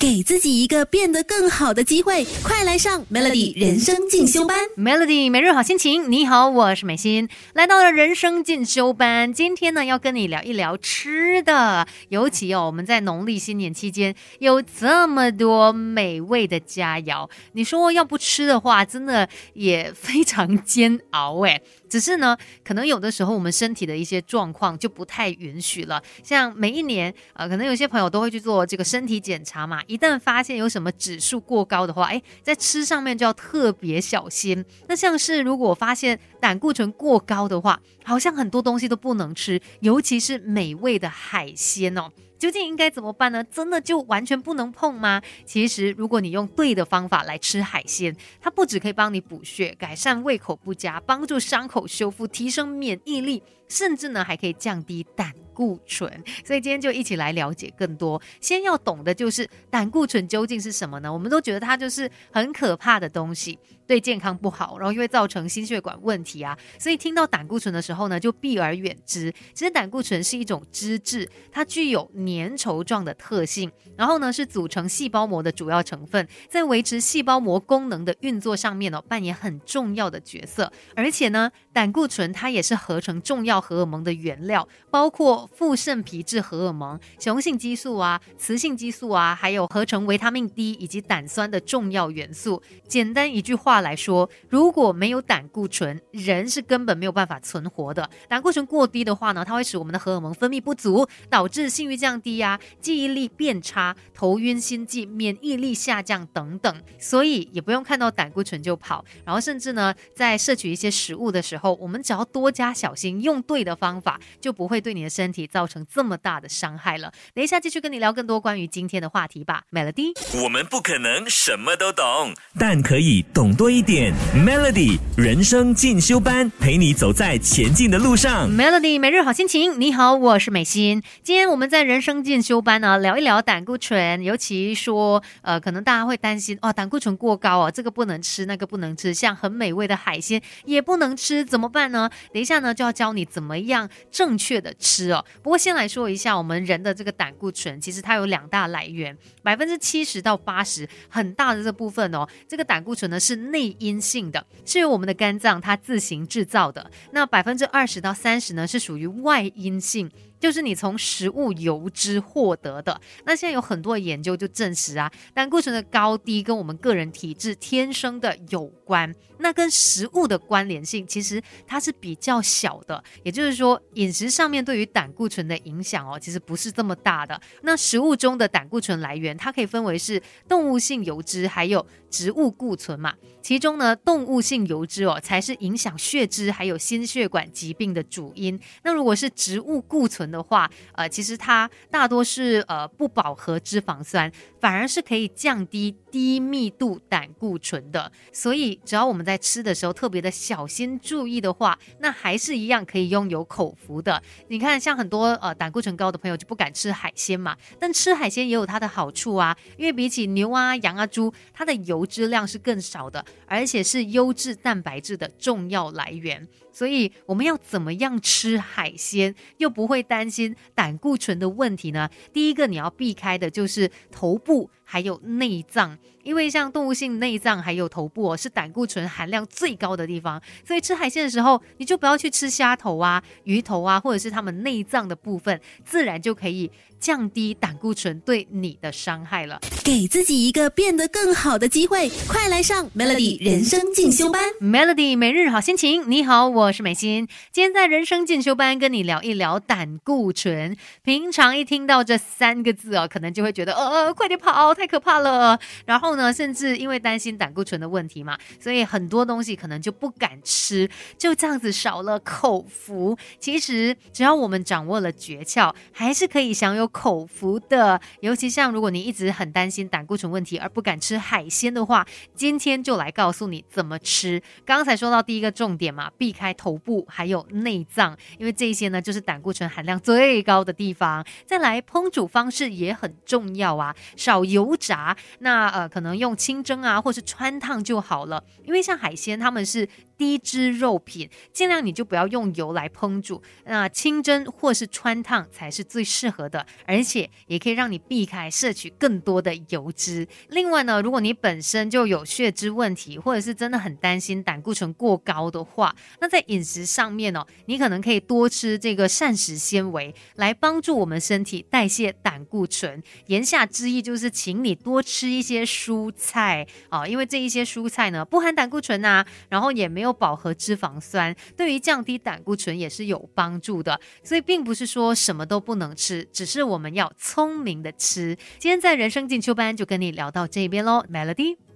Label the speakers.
Speaker 1: 给自己一个变得更好的机会，快来上 Melody 人生进修班。
Speaker 2: Melody 每日好心情，你好，我是美心，来到了人生进修班。今天呢，要跟你聊一聊吃的，尤其哦，我们在农历新年期间有这么多美味的佳肴，你说要不吃的话，真的也非常煎熬哎。只是呢，可能有的时候我们身体的一些状况就不太允许了。像每一年，呃，可能有些朋友都会去做这个身体检查嘛。一旦发现有什么指数过高的话，哎，在吃上面就要特别小心。那像是如果发现胆固醇过高的话，好像很多东西都不能吃，尤其是美味的海鲜哦。究竟应该怎么办呢？真的就完全不能碰吗？其实，如果你用对的方法来吃海鲜，它不只可以帮你补血、改善胃口不佳、帮助伤口修复、提升免疫力，甚至呢还可以降低胆固醇。所以今天就一起来了解更多。先要懂的就是胆固醇究竟是什么呢？我们都觉得它就是很可怕的东西。对健康不好，然后又会造成心血管问题啊，所以听到胆固醇的时候呢，就避而远之。其实胆固醇是一种脂质，它具有粘稠状的特性，然后呢是组成细胞膜的主要成分，在维持细胞膜功能的运作上面呢扮演很重要的角色。而且呢，胆固醇它也是合成重要荷尔蒙的原料，包括副肾皮质荷尔蒙、雄性激素啊、雌性激素啊，还有合成维他命 D 以及胆酸的重要元素。简单一句话。来说，如果没有胆固醇，人是根本没有办法存活的。胆固醇过低的话呢，它会使我们的荷尔蒙分泌不足，导致性欲降低呀，记忆力变差，头晕心悸，免疫力下降等等。所以也不用看到胆固醇就跑。然后甚至呢，在摄取一些食物的时候，我们只要多加小心，用对的方法，就不会对你的身体造成这么大的伤害了。等一下继续跟你聊更多关于今天的话题吧，Melody。
Speaker 3: 我们不可能什么都懂，但可以懂多。一点 Melody 人生进修班，陪你走在前进的路上。
Speaker 2: Melody 每日好心情，你好，我是美心。今天我们在人生进修班呢，聊一聊胆固醇，尤其说，呃，可能大家会担心哦，胆固醇过高哦，这个不能吃，那个不能吃，像很美味的海鲜也不能吃，怎么办呢？等一下呢，就要教你怎么样正确的吃哦。不过先来说一下，我们人的这个胆固醇，其实它有两大来源，百分之七十到八十，很大的这部分哦，这个胆固醇呢是内因性的是由我们的肝脏它自行制造的，那百分之二十到三十呢是属于外因性。就是你从食物油脂获得的。那现在有很多研究就证实啊，胆固醇的高低跟我们个人体质天生的有关。那跟食物的关联性其实它是比较小的，也就是说饮食上面对于胆固醇的影响哦，其实不是这么大的。那食物中的胆固醇来源，它可以分为是动物性油脂还有植物固醇嘛。其中呢，动物性油脂哦才是影响血脂还有心血管疾病的主因。那如果是植物固醇，的话，呃，其实它大多是呃不饱和脂肪酸，反而是可以降低低密度胆固醇的。所以只要我们在吃的时候特别的小心注意的话，那还是一样可以拥有口福的。你看，像很多呃胆固醇高的朋友就不敢吃海鲜嘛，但吃海鲜也有它的好处啊，因为比起牛啊、羊啊、猪，它的油脂量是更少的，而且是优质蛋白质的重要来源。所以我们要怎么样吃海鲜又不会担心胆固醇的问题呢？第一个你要避开的就是头部还有内脏，因为像动物性内脏还有头部哦，是胆固醇含量最高的地方。所以吃海鲜的时候，你就不要去吃虾头啊、鱼头啊，或者是它们内脏的部分，自然就可以。降低胆固醇对你的伤害了，
Speaker 1: 给自己一个变得更好的机会，快来上 Melody 人生进修班。
Speaker 2: Melody 每日好心情，你好，我是美心。今天在人生进修班跟你聊一聊胆固醇。平常一听到这三个字哦，可能就会觉得呃，快点跑，太可怕了。然后呢，甚至因为担心胆固醇的问题嘛，所以很多东西可能就不敢吃，就这样子少了口福。其实只要我们掌握了诀窍，还是可以享有。口福的，尤其像如果你一直很担心胆固醇问题而不敢吃海鲜的话，今天就来告诉你怎么吃。刚才说到第一个重点嘛，避开头部还有内脏，因为这些呢就是胆固醇含量最高的地方。再来烹煮方式也很重要啊，少油炸，那呃可能能用清蒸啊或是穿烫就好了。因为像海鲜，他们是低脂肉品，尽量你就不要用油来烹煮，那清蒸或是穿烫才是最适合的，而且也可以让你避开摄取更多的油脂。另外呢，如果你本身就有血脂问题，或者是真的很担心胆固醇过高的话，那在饮食上面哦，你可能可以多吃这个膳食纤维，来帮助我们身体代谢胆固醇。言下之意就是，请你多吃一些蔬菜啊，因为这一些蔬菜呢不含胆固醇啊，然后也没有饱和脂肪酸，对于降低胆固醇也是有帮助的。所以并不是说什么都不能吃，只是我们要聪明的吃。今天在人生进修班就跟你聊到这边喽，Melody。